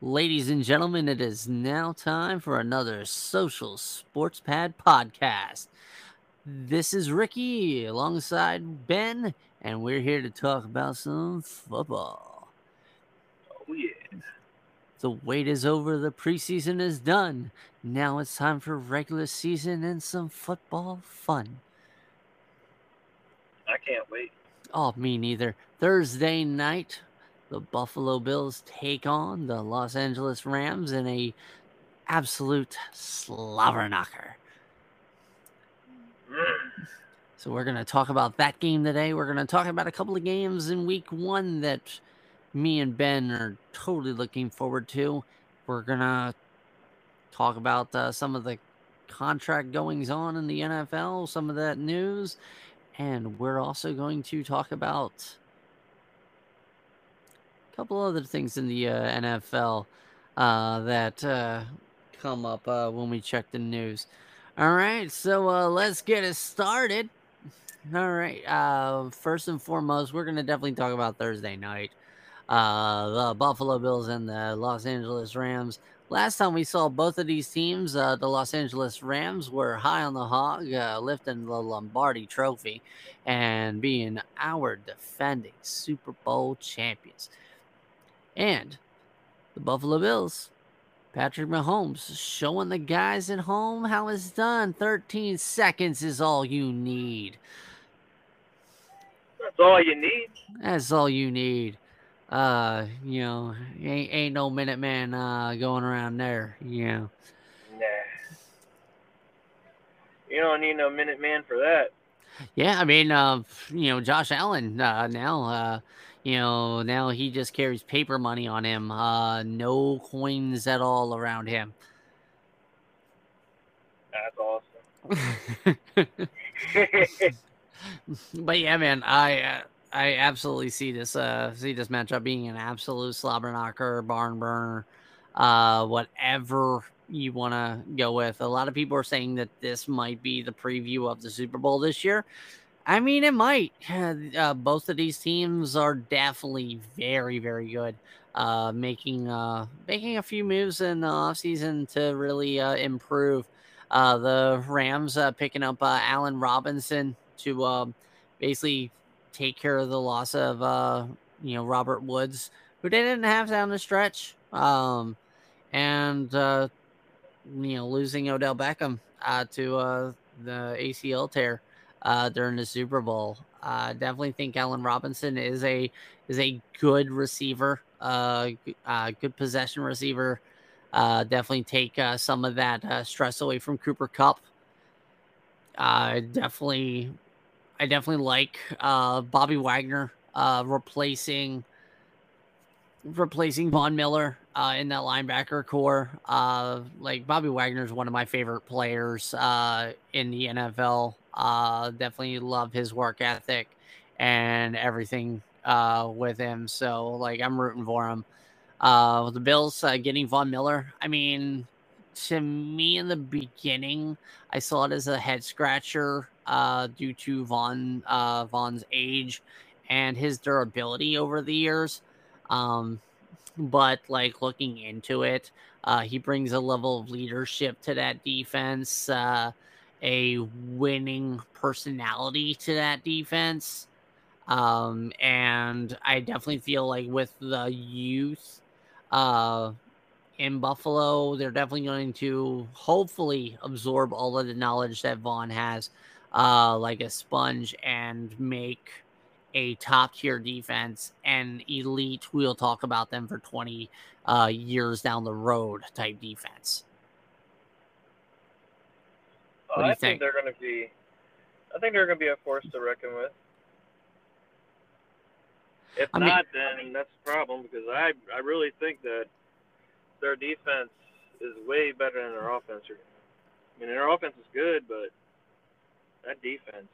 Ladies and gentlemen, it is now time for another Social Sports Pad podcast. This is Ricky alongside Ben, and we're here to talk about some football. Oh, yeah. The wait is over, the preseason is done. Now it's time for regular season and some football fun. I can't wait. Oh, me neither. Thursday night, the Buffalo Bills take on the Los Angeles Rams in a absolute slobber knocker. So we're going to talk about that game today. We're going to talk about a couple of games in week 1 that me and Ben are totally looking forward to. We're going to talk about uh, some of the contract goings on in the NFL, some of that news, and we're also going to talk about couple other things in the uh, NFL uh, that uh, come up uh, when we check the news. All right, so uh, let's get it started. All right, uh, first and foremost, we're going to definitely talk about Thursday night. the Buffalo Bills and the Los Angeles Rams. Last time we saw both of these teams, the Los Angeles Rams were high on the hog, lifting the Lombardi trophy and being our defending Super Bowl champions. And the Buffalo Bills, Patrick Mahomes showing the guys at home how it's done. 13 seconds is all you need. That's all you need. That's all you need. Uh, you know, ain't ain't no Minuteman uh going around there, you know. Nah. You don't need no Minuteman for that. Yeah, I mean, uh, you know, Josh Allen uh, now, uh, you know, now he just carries paper money on him. Uh, no coins at all around him. That's awesome. but yeah, man, I uh, I absolutely see this uh see this matchup being an absolute slobber knocker, barn burner, uh, whatever you want to go with. A lot of people are saying that this might be the preview of the Super Bowl this year. I mean, it might. Uh, both of these teams are definitely very, very good. Uh, making uh, making a few moves in the offseason to really uh, improve. Uh, the Rams uh, picking up Allen Robinson to uh, basically take care of the loss of you know Robert Woods, who they didn't have down the stretch, um, and you know losing Odell Beckham to the ACL tear uh, during the Super Bowl. Uh, definitely think Allen Robinson is a is a good receiver, uh, uh good possession receiver. Uh, definitely take uh, some of that uh, stress away from Cooper Kupp. Uh, definitely, I definitely like uh, Bobby Wagner uh, replacing replacing Von Miller uh, in that linebacker corps. Uh, like Bobby Wagner is one of my favorite players uh, in the NFL. Uh, definitely love his work ethic and everything uh, with him. So like I'm rooting for him. Uh, the Bills uh, getting Von Miller. I mean, to me in the beginning, I saw it as a head scratcher uh, due to Von uh, Von's age and his durability over the years. Um, but like looking into it, uh, he brings a level of leadership to that defense. Uh, a winning personality to that defense. Um, and I definitely feel like with the youth uh, in Buffalo, they're definitely going to hopefully absorb all of the knowledge that Von has uh, like a sponge and make a top tier defense and elite. We'll talk about them for 20 uh, years down the road type defense. What do you I think? think they're going to be. I think they're going to be a force to reckon with. If I not, mean, then that's the problem because I I really think that their defense is way better than their offense. I mean, their offense is good, but that defense.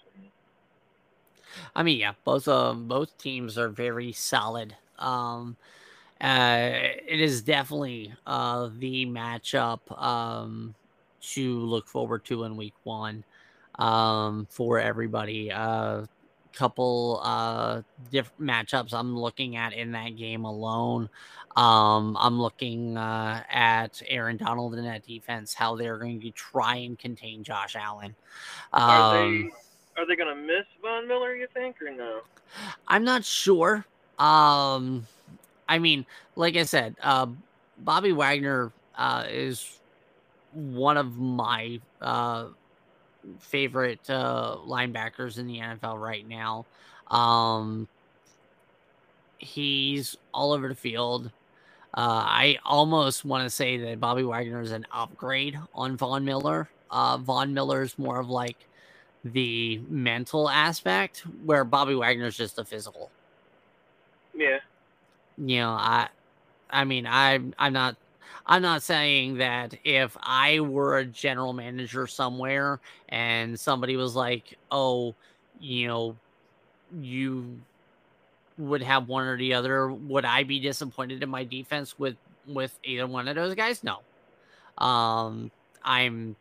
I mean, yeah, both um both teams are very solid. Um, uh, it is definitely uh the matchup um to look forward to in week one um, for everybody. Uh, couple uh different matchups I'm looking at in that game alone. Um, I'm looking uh, at Aaron Donald in that defense, how they're going to try and contain Josh Allen. Um, are they are they going to miss Von Miller? You think or no? I'm not sure. Um, I mean, like I said, uh, Bobby Wagner uh, is one of my uh, favorite uh, linebackers in the NFL right now. Um, he's all over the field. Uh, I almost want to say that Bobby Wagner is an upgrade on Von Miller. Uh, Von Miller is more of like the mental aspect, where Bobby Wagner is just the physical. Yeah. You know, I, I mean, I, I'm not I'm not saying that if I were a general manager somewhere and somebody was like, oh, you know, you would have one or the other, would I be disappointed in my defense with with either one of those guys? No. Um, I'm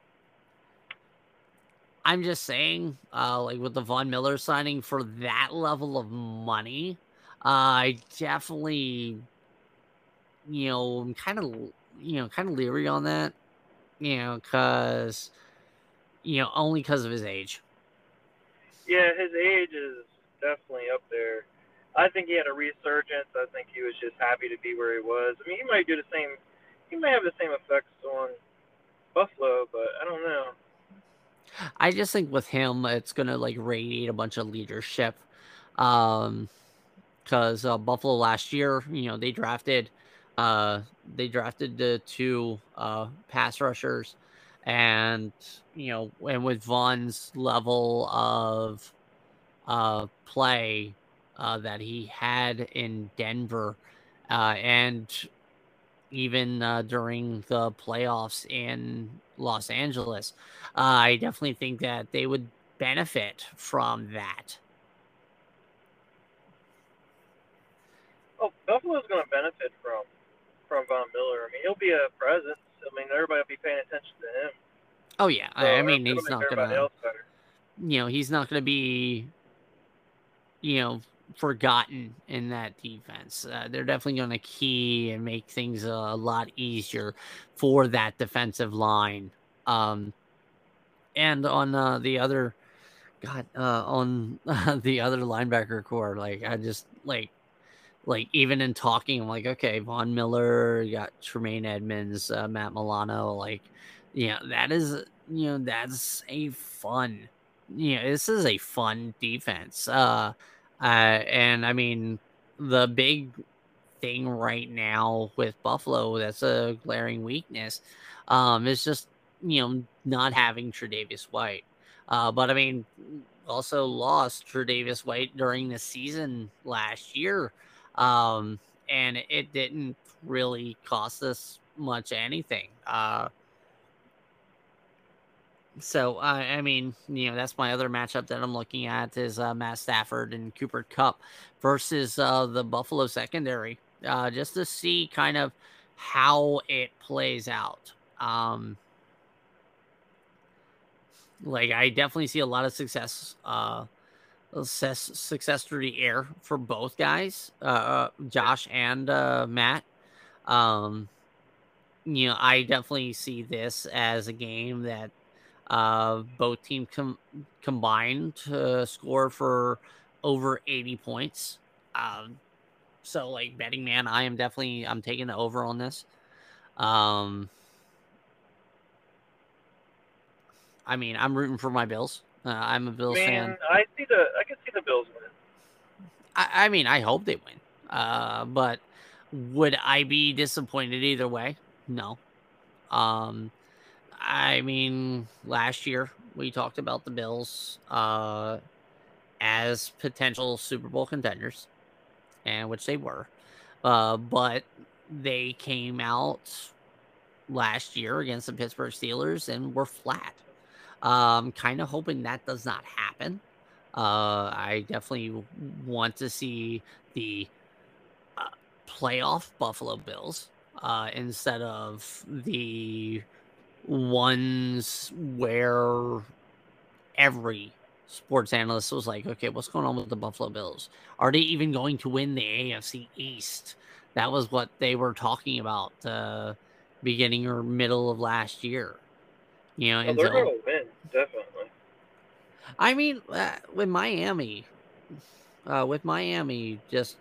I'm just saying, uh, like with the Von Miller signing for that level of money, uh, I definitely, you know, I'm kind of you know, kind of leery on that, you know, because, you know, only because of his age. Yeah, his age is definitely up there. I think he had a resurgence. I think he was just happy to be where he was. I mean, he might do the same. He might have the same effects on Buffalo, but I don't know. I just think with him, it's gonna like radiate a bunch of leadership. Um, because uh, Buffalo last year, you know, they drafted uh, they drafted the two uh, pass rushers, and you know, and with Von's level of uh, play uh, that he had in Denver, uh, and even uh, during the playoffs in Los Angeles, uh, I definitely think that they would benefit from that. Oh, Buffalo's going to benefit from from Von Miller. I mean, he'll be a presence. I mean, everybody will be paying attention to him. Oh yeah, so I, mean, he's not gonna. You know, he's not gonna be. You know, forgotten in that defense. Uh, they're definitely going to key and make things a lot easier for that defensive line. Um, and on uh, the other, God, uh, on the other linebacker corps, like I just like like even in talking, I'm like, okay, Von Miller, got Tremaine Edmunds, uh, Matt Milano, like, yeah, that is, you know, that's a fun, you know, this is a fun defense. Uh, uh, and I mean, the big thing right now with Buffalo that's a glaring weakness, um, is just you know not having Tre'Davious White. Uh, but I mean, also lost Tre'Davious White during the season last year um, and it didn't really cost us much anything. Uh, so uh, I mean, you know, that's my other matchup that I'm looking at is uh, Matt Stafford and Cooper Kupp versus uh, the Buffalo secondary, uh, just to see kind of how it plays out. Um, like I definitely see a lot of success uh, success, success through the air for both guys, uh, uh, Josh and uh, Matt. Um, you know, I definitely see this as a game that uh, both teams com- combined to score for over 80 points. Um, so, like betting man, I am definitely I'm taking the over on this. Um, I mean, I'm rooting for my Bills. Uh, I'm a Bills Man, fan. I see the I can see the Bills win. I, I mean, I hope they win. Uh, but would I be disappointed either way? No. Um, I mean, last year we talked about the Bills uh, as potential Super Bowl contenders, and which they were. Uh, but they came out last year against the Pittsburgh Steelers and were flat. Um, kind of hoping that does not happen. Uh, I definitely want to see the uh, playoff Buffalo Bills uh, instead of the ones where every sports analyst was like, okay, what's going on with the Buffalo Bills? Are they even going to win the AFC East? That was what they were talking about uh, beginning or middle of last year. You know, well, definitely. I mean, uh, with Miami, uh, with Miami, just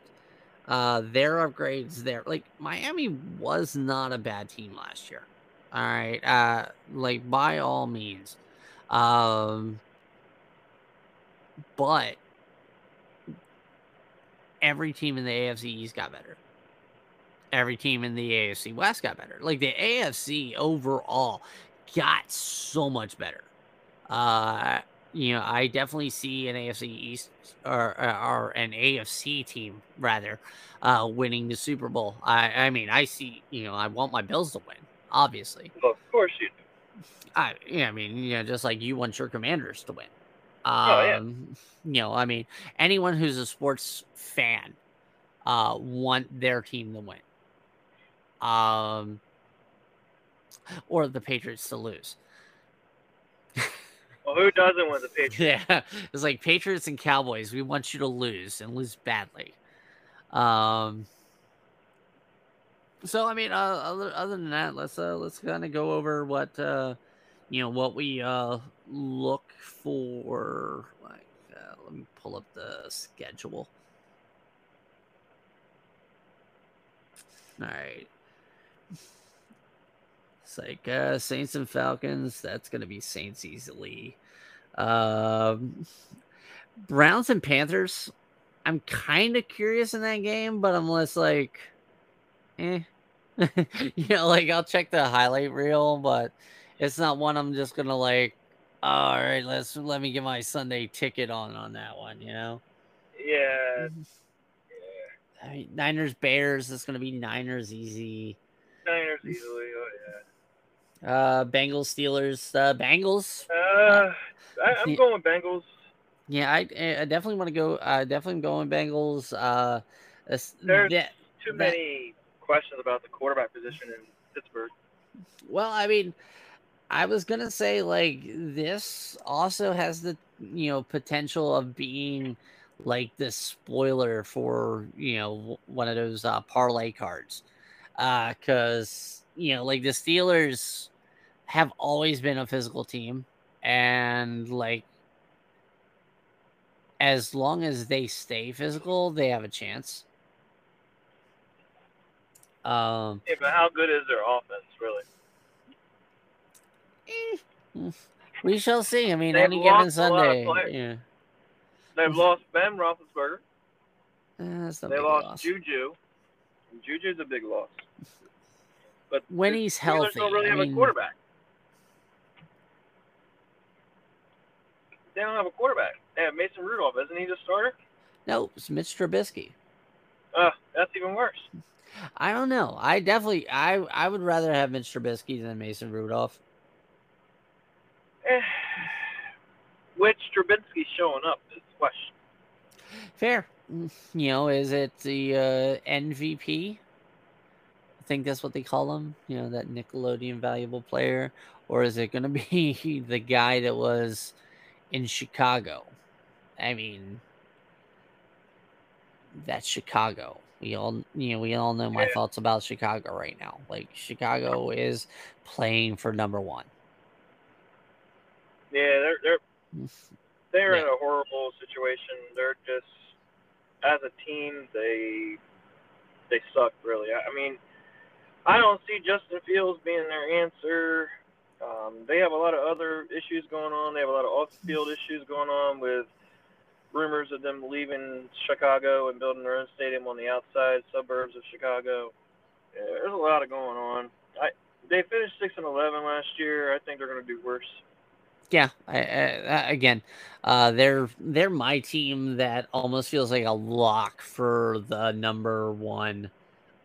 uh, their upgrades there. Like Miami was not a bad team last year. All right, uh, like by all means, um, but every team in the AFC East got better. Every team in the AFC West got better. Like the AFC overall got so much better. Uh, you know, I definitely see an AFC East or, or an AFC team rather uh, winning the Super Bowl. I, I mean, I see, you know, I want my Bills to win, obviously. Well, of course you do. I, yeah, I mean, you know, just like you want your Commanders to win. Um, oh, yeah. Um, you know, I mean, anyone who's a sports fan uh, want their team to win. Um, or the Patriots to lose. Well, who doesn't want the Patriots? Yeah, it's like Patriots and Cowboys. We want you to lose and lose badly. Um. So I mean, uh, other other than that, let's uh let's kind of go over what uh you know what we uh look for. Like, uh, let me pull up the schedule. All right. It's like uh, Saints and Falcons. That's going to be Saints easily. Um, Browns and Panthers. I'm kind of curious in that game, but I'm less like, eh. you know, like I'll check the highlight reel, but it's not one I'm just gonna like. All right, let's let me get my Sunday ticket on on that one. You know. Yeah. yeah. I mean, Niners Bears. It's gonna be Niners easy. Niners easily. Uh, Bengals, Steelers, uh, Bengals. Uh, I, am going Bengals. Yeah, I, I definitely want to go. I uh, definitely going Bengals. Uh, there's that, too many questions about the quarterback position in Pittsburgh. Well, I mean, I was gonna say like this also has the you know potential of being like the spoiler for you know one of those uh, parlay cards, Uh because uh, you know like the Steelers have always been a physical team and like as long as they stay physical, they have a chance. Um, yeah, but how good is their offense, really? Eh, we shall see. I mean, They've any given Sunday, yeah. They've lost Ben Roethlisberger. Uh, they lost loss. Juju. Juju's a big loss. But when he's healthy, don't really I have mean, a quarterback. They don't have a quarterback. They have Mason Rudolph. Isn't he the starter? No, it's Mitch Trubisky. Uh, that's even worse. I don't know. I definitely, I, I would rather have Mitch Trubisky than Mason Rudolph. Eh, which Trubisky's showing up is the question. Fair. You know, is it the uh, MVP? I think that's what they call him. You know, that Nickelodeon valuable player, or is it going to be the guy that was in Chicago. I mean, that's Chicago. We all, you know, we all know my thoughts about Chicago right now. Like Chicago is playing for number one. Yeah, they're they're they're yeah. in a horrible situation. They're just as a team, they they suck really. I mean, I don't see Justin Fields being their answer. Um, they have a lot of other issues going on. They have a lot of off-field issues going on with rumors of them leaving Chicago and building their own stadium on the outside suburbs of Chicago. Yeah, there's a lot of going on. I they finished six and eleven last year. I think they're going to do worse. Yeah, I, I, again, uh, they're they're my team that almost feels like a lock for the number one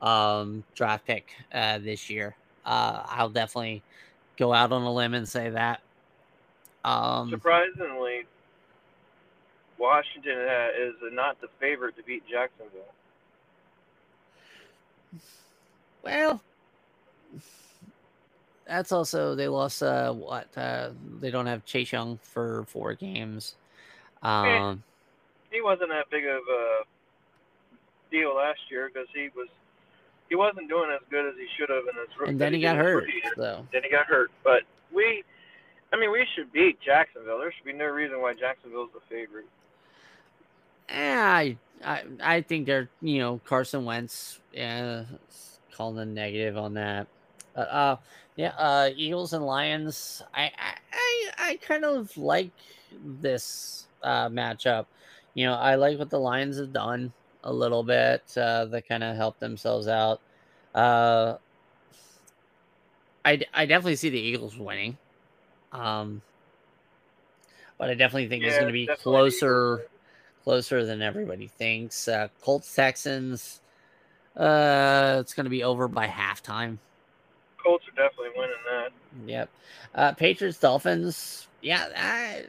um, draft pick uh, this year. Uh, I'll definitely go out on a limb and say that. Um, Surprisingly, Washington is not the favorite to beat Jacksonville. Well, that's also they lost. Uh, what uh, they don't have Chase Young for four games. Um, he wasn't that big of a deal last year because he was he wasn't doing as good as he should have in his rookie. and then he got hurt. rookie year. So Then he got hurt. But we, I mean, we should beat Jacksonville. There should be no reason why Jacksonville's the favorite. I, I I think they're you know Carson Wentz. Yeah, calling a negative on that. Uh, uh yeah, uh, Eagles and Lions. I I I, I kind of like this uh, matchup. You know, I like what the Lions have done a little bit. Uh, that kind of helped themselves out. Uh, I I definitely see the Eagles winning. Um, but I definitely think it's going to be closer closer than everybody thinks. Uh, Colts Texans. Uh, it's going to be over by halftime. Colts are definitely winning that. Yep. Uh, Patriots Dolphins. Yeah, I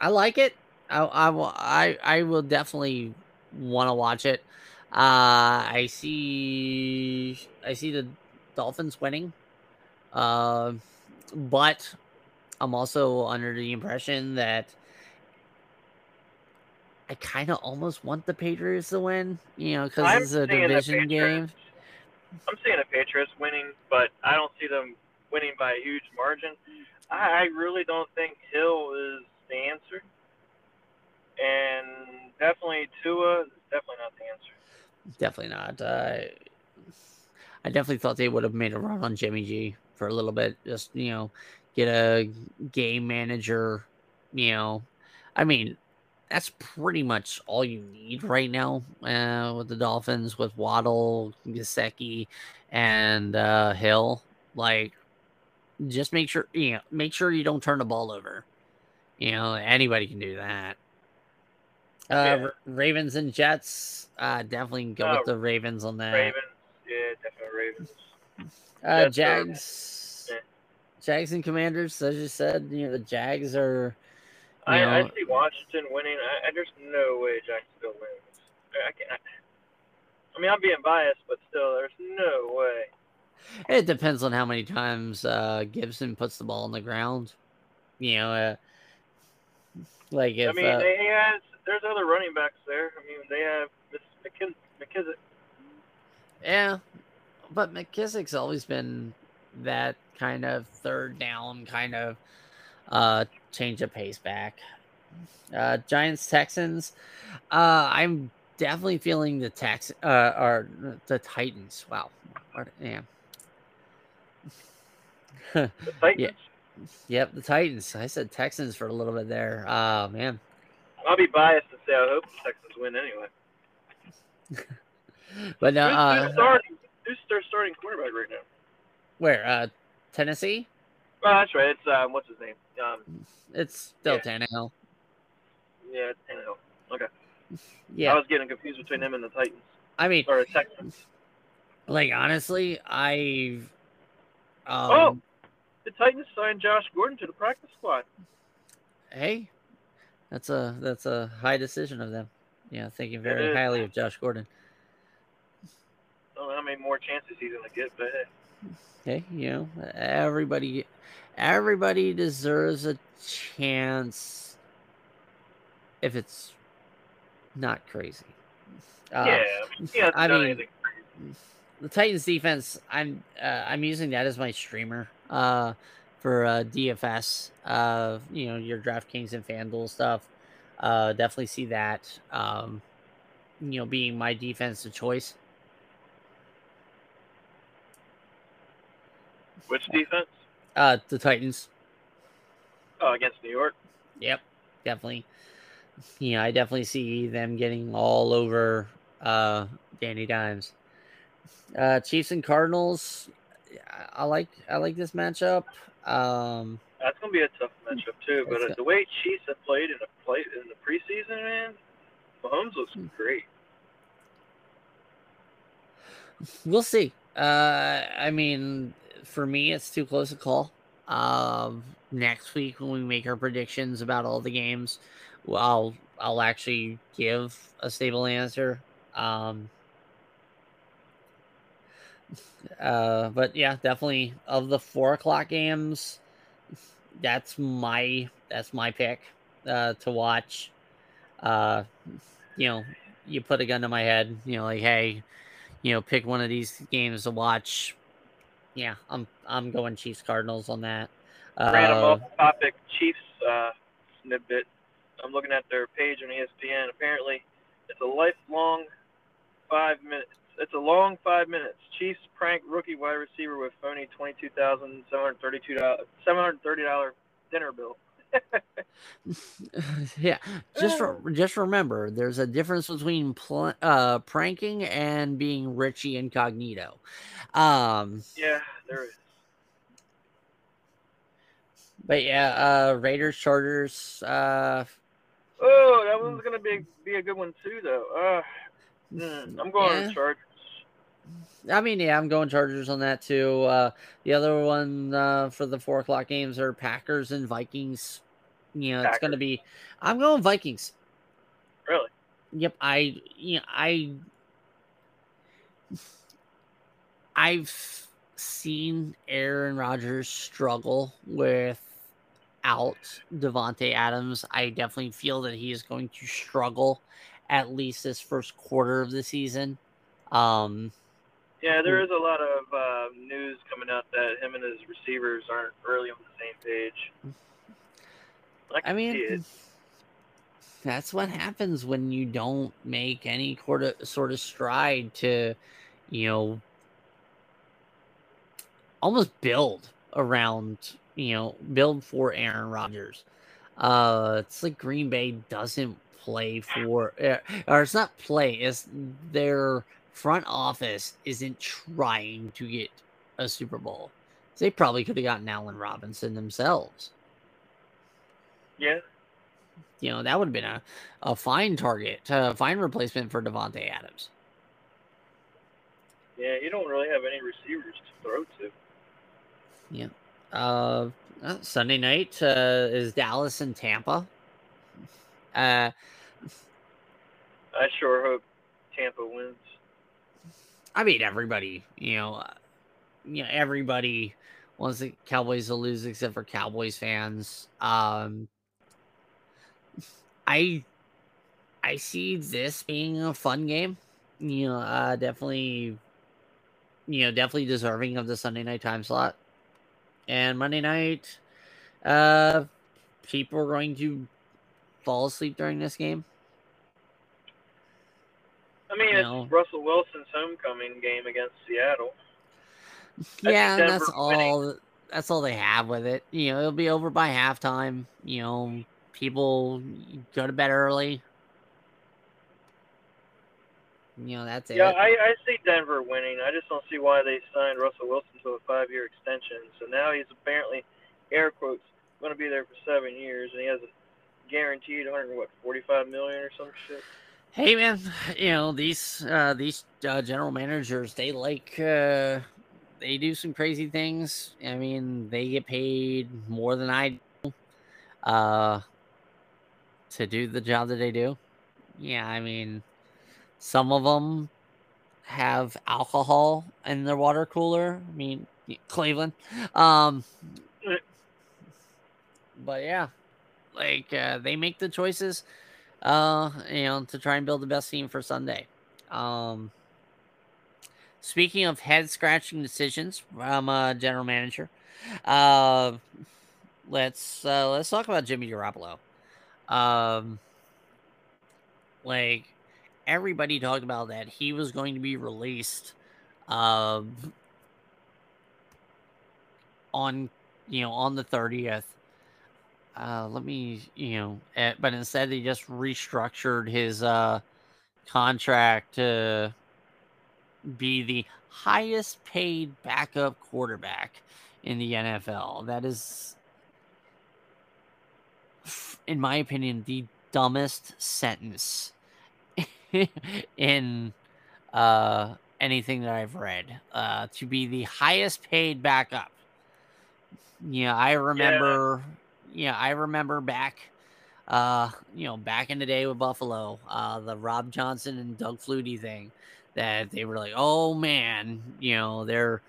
I like it. I I will I I will definitely want to watch it. Uh, I see I see the Dolphins winning. Uh, but I'm also under the impression that I kind of almost want the Patriots to win, you know, because it's a division game. I'm seeing the Patriots winning, but I don't see them winning by a huge margin. I, I really don't think Hill is the answer, and definitely Tua is definitely not the answer. Definitely not. Uh, I definitely thought they would have made a run on Jimmy G for a little bit. Just you know, get a game manager. You know, I mean, that's pretty much all you need right now uh, with the Dolphins, with Waddle, Gesicki, and uh, Hill. Like, just make sure you know, make sure you don't turn the ball over. You know, anybody can do that. Uh, Yeah. Ravens and Jets. Uh, definitely go Oh, with the Ravens on that. Ravens, yeah, definitely Ravens. Uh, Jets Jags. yeah. Jags and Commanders. As you said, you know the Jags are. I, I see Washington winning. I, I there's no way Jacksonville wins. I can't. I mean, I'm being biased, but still, there's no way. it depends on how many times uh, Gibson puts the ball on the ground. You know, uh, like if I mean, uh, they has there's other running backs there. I mean, they have McKin- McKissic. yeah, but McKissic's always been that kind of third down kind of uh change of pace back. Uh Giants Texans. Uh I'm definitely feeling the Tex uh or the Titans. Wow. What yeah. The Titans. Yeah. yep, the Titans. I said Texans for a little bit there. Oh man. I'll be biased and say I hope the Texans win anyway. But now, who's, uh who's starting? Who's their starting quarterback right now? where? Uh Tennessee? Oh, that's right. It's um, what's his name? Um, It's still Yeah. Tannehill. yeah, it's Tannehill. Okay. Yeah. I was getting confused between him and the Titans I mean or the Texans. like honestly, I um Oh! The Titans signed Josh Gordon to the practice squad. hey, that's a that's a high decision of them. Yeah, thinking very highly of Josh Gordon. I don't know how many more chances he's gonna get, but hey. You know, everybody everybody deserves a chance if it's not crazy. Uh, yeah, I mean, he I mean, the Titans defense, I'm uh, I'm using that as my streamer uh for uh DFS. Uh you know, your DraftKings and FanDuel stuff. Uh definitely see that um you know being my defensive choice. Which defense? Uh the Titans. Oh, against New York. Yep, definitely. Yeah, I definitely see them getting all over uh Danny Dimes. Uh Chiefs and Cardinals. I like I like this matchup. Um That's gonna be a tough matchup too. But uh, the way Chiefs have played in the play in the preseason, man, Mahomes looks Hmm. great. we'll see. Uh I mean, for me it's too close a call. Um next week when we make our predictions about all the games, well, I'll I'll actually give a stable answer. Um uh but yeah, definitely of the four o'clock games, that's my that's my pick. uh, to watch. Uh, you know, you put a gun to my head. You know, like, hey, you know, pick one of these games to watch. Yeah, I'm I'm going Chiefs Cardinals on that. Random uh, off topic Chiefs uh, snippet. I'm looking at their page on ESPN. Apparently, it's a lifelong five minutes. It's a long five minutes. Chiefs prank rookie wide receiver with phony twenty-two thousand seven hundred thirty-two dollars, seven hundred thirty dollar dinner bill. yeah, just re- just remember, there's a difference between pl- uh, pranking and being Richie Incognito. Um, yeah, there is. But yeah, uh, Raiders, Chargers. Uh, oh, that one's gonna be be a good one too, though. Mm, I'm going yeah. Chargers. I mean, yeah, I'm going Chargers on that too. Uh, the other one uh, for the four o'clock games are Packers and Vikings. You know, Packers. it's going to be. I'm going Vikings. Really? Yep. I. You know, I. I've seen Aaron Rodgers struggle without Davante Adams. I definitely feel that he is going to struggle at least this first quarter of the season. Um, yeah, there is a lot of uh, news coming out that him and his receivers aren't really on the same page. I, I mean, that's what happens when you don't make any sort of stride to, you know, almost build around, you know, build for Aaron Rodgers. Uh, it's like Green Bay doesn't play for, eh, or it's not play, it's their front office isn't trying to get a Super Bowl. They probably could have gotten Allen Robinson themselves. Yeah. You know, that would have been a, a fine target, a fine replacement for Davante Adams. Yeah, you don't really have any receivers to throw to. Yeah. Uh, uh Sunday night uh, is Dallas and Tampa. Uh, I sure hope Tampa wins. I mean, everybody, you know, uh, you know, everybody wants the Cowboys to lose except for Cowboys fans. Um, I, I see this being a fun game. You know, uh, definitely, you know, definitely deserving of the Sunday night time slot. And Monday night, uh, people are going to fall asleep during this game. I mean, you it's know. Russell Wilson's homecoming game against Seattle. Yeah, that's all. That's all they have with it. You know, it'll be over by halftime. You know, people go to bed early. You know, that's it. Yeah, I, I see Denver winning. I just don't see why they signed Russell Wilson to a five-year extension. So now he's apparently, air quotes, going to be there for seven years, and he has a guaranteed 100 what 45 million or some shit. Hey man, you know these uh, these uh, general managers they like uh, they do some crazy things. I mean, they get paid more than I do uh, to do the job that they do. Yeah, I mean, some of them have alcohol in their water cooler. I mean, Cleveland. Um, but yeah, like uh, they make the choices uh, you know, to try and build the best team for Sunday. Um, speaking of head scratching decisions from a general manager, uh, let's uh, let's talk about Jimmy Garoppolo. Um, like everybody talked about that he was going to be released, uh, on you know on the thirtieth uh, let me, you know, uh, but instead he just restructured his uh, contract to be the highest paid backup quarterback in the NFL. That is, in my opinion, the dumbest sentence in uh, anything that I've read. Uh, to be the highest paid backup. Yeah, I remember. Yeah yeah, I remember back, uh, you know, back in the day with Buffalo, uh, the Rob Johnson and Doug Flutie thing, that they were like, oh man, you know, they're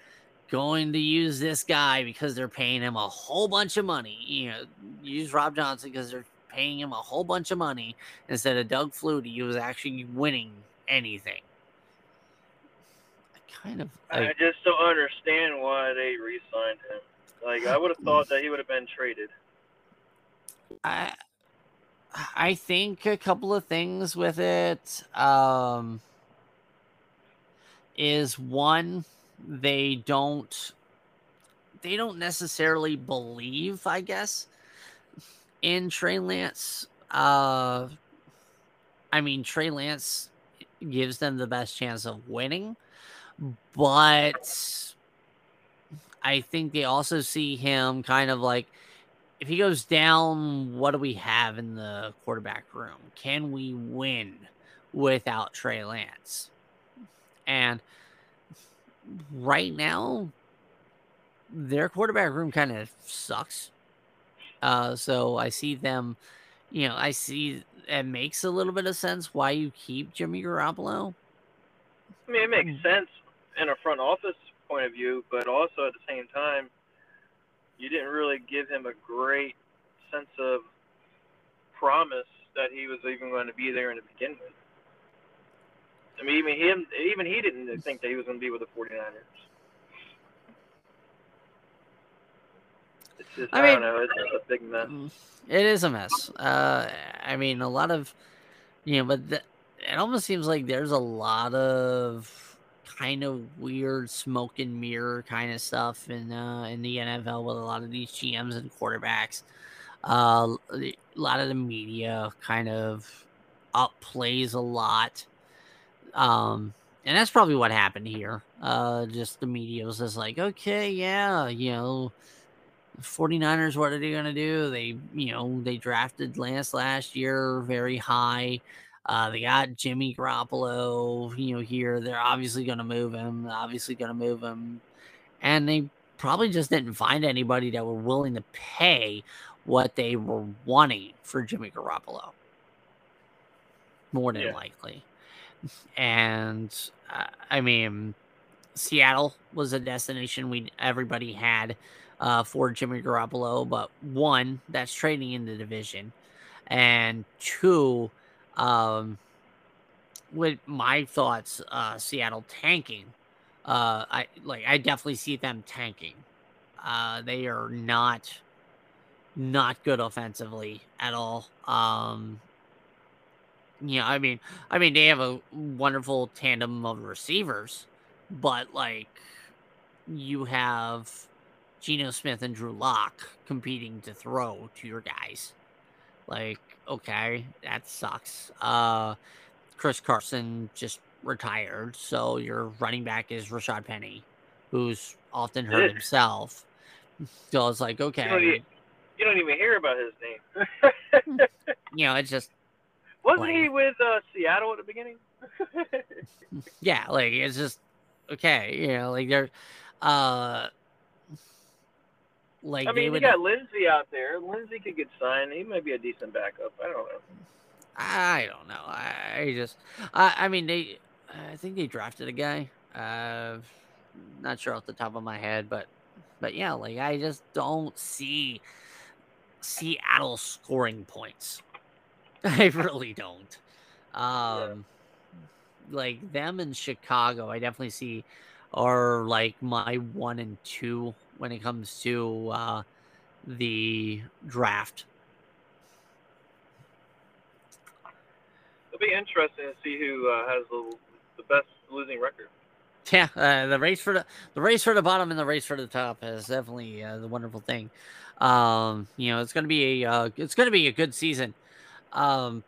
going to use this guy because they're paying him a whole bunch of money. You know, use Rob Johnson because they're paying him a whole bunch of money instead of Doug Flutie, who was actually winning anything. I kind of. I just don't understand why they re-signed him. Like I would have thought that he would have been traded. I I think a couple of things with it um, is one they don't they don't necessarily believe, I guess, in Trey Lance. Uh, I mean, Trey Lance gives them the best chance of winning, but I think they also see him kind of like if he goes down, what do we have in the quarterback room? Can we win without Trey Lance? And right now, their quarterback room kind of sucks. Uh, so I see them, you know, I see it makes a little bit of sense why you keep Jimmy Garoppolo. I mean, it makes sense in a front office point of view, but also at the same time, you didn't really give him a great sense of promise that he was even going to be there in the beginning. I mean, even him, even he didn't think that he was going to be with the 49ers. It's just, I, I mean, don't know. It's just a big mess. Mm, it is a mess. Uh, I mean, a lot of, you know, but the, it almost seems like there's a lot of kind of weird smoke and mirror kind of stuff in uh, in the NFL with a lot of these GMs and quarterbacks. Uh, a lot of the media kind of up plays a lot. Um, and that's probably what happened here. Uh, just the media was just like, okay, yeah, you know, 49ers, what are they going to do? They, you know, they drafted Lance last year very high. Uh, they got Jimmy Garoppolo, you know, here. They're obviously going to move him, obviously going to move him. And they probably just didn't find anybody that were willing to pay what they were wanting for Jimmy Garoppolo. More than yeah. likely. And uh, I mean, Seattle was a destination we everybody had uh, for Jimmy Garoppolo, but one, that's trading in the division, and two, um, with my thoughts, uh, Seattle tanking. Uh, I like. I definitely see them tanking. Uh, they are not not good offensively at all. Um, yeah, I mean, I mean, they have a wonderful tandem of receivers, but like, you have Geno Smith and Drew Lock competing to throw to your guys. Like, okay, that sucks. Uh, Chris Carson just retired, so your running back is Rashaad Penny, who's often hurt himself. So it's like, okay. You don't, even, you don't even hear about his name. you know, it's just. Wasn't like, he with uh, Seattle at the beginning? yeah, like it's just okay. You know, like they're. Uh, like I mean, would... you got Lindsay out there. Lindsay could get signed. He might be a decent backup. I don't know. I don't know. I just, I, I mean, they, I think they drafted a guy. Uh, not sure off the top of my head, but, but yeah, like I just don't see Seattle scoring points. I really don't. Um, yeah. like them in Chicago, I definitely see are like my one and two when it comes to uh, the draft. It'll be interesting to see who uh, has the, the best losing record. Yeah, uh, the race for the the race for the bottom and the race for the top is definitely uh, the wonderful thing. Um, you know, it's going to be a uh, it's to be a good season. Um,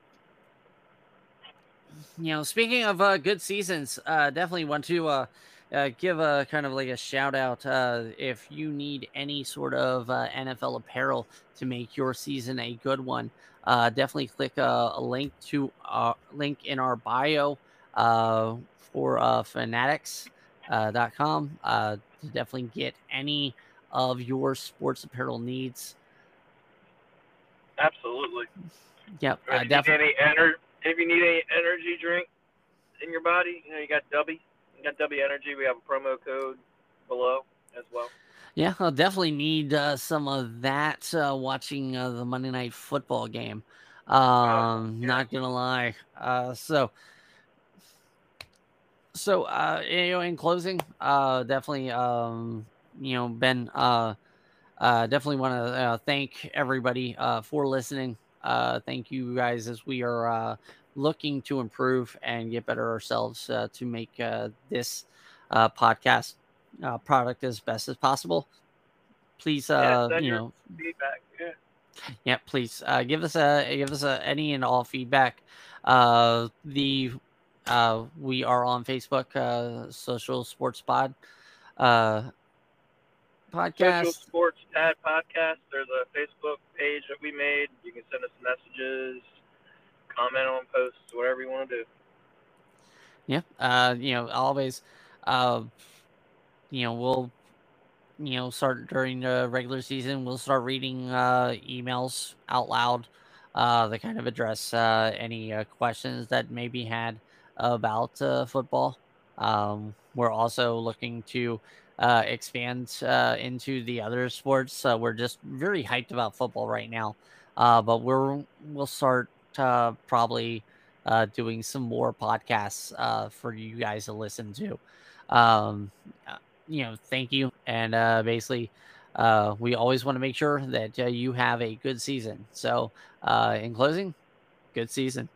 you know, speaking of uh, good seasons, uh, definitely want to uh, uh, give a kind of like a shout out uh, if you need any sort of uh, NFL apparel to make your season a good one. Uh, definitely click a, a, link to a link in our bio uh, for uh, fanatics.com uh, to definitely get any of your sports apparel needs. Absolutely. Yep. Uh, definitely. Any ener- if you need any energy drink in your body, you know, you got Dubby got W Energy. We have a promo code below as well. Yeah, I'll definitely need uh, some of that uh, watching uh, the Monday Night Football game. Um, oh, yeah. Not gonna lie. Uh, so, so uh, you know, in closing, uh, definitely, um, you know, Ben, uh, uh, definitely want to uh, thank everybody uh, for listening. Uh, thank you guys as we are uh, looking to improve and get better ourselves uh, to make uh, this uh, podcast uh, product as best as possible. Please, uh, yeah, you know, feedback. Yeah. Yeah, please uh, give us a give us a any and all feedback. Uh, the uh, we are on Facebook, uh, Social Sports Pod uh, podcast. Social Sports Pad podcast. There's a Facebook page that we made. You can send us messages, comment on posts, whatever you want to do. Yeah, uh, you know, always, uh, you know, we'll, you know, start during the regular season. We'll start reading uh, emails out loud uh, that kind of address uh, any uh, questions that may be had about uh, football. Um, we're also looking to uh, expand uh, into the other sports. Uh, we're just very hyped about football right now, uh, but we're we'll start uh, probably uh, doing some more podcasts uh, for you guys to listen to. Um, uh, you know, thank you, and uh, basically. Uh, we always want to make sure that uh, you have a good season. So, uh, in closing, good season.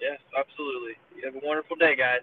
Yes, absolutely. You have a wonderful day, guys.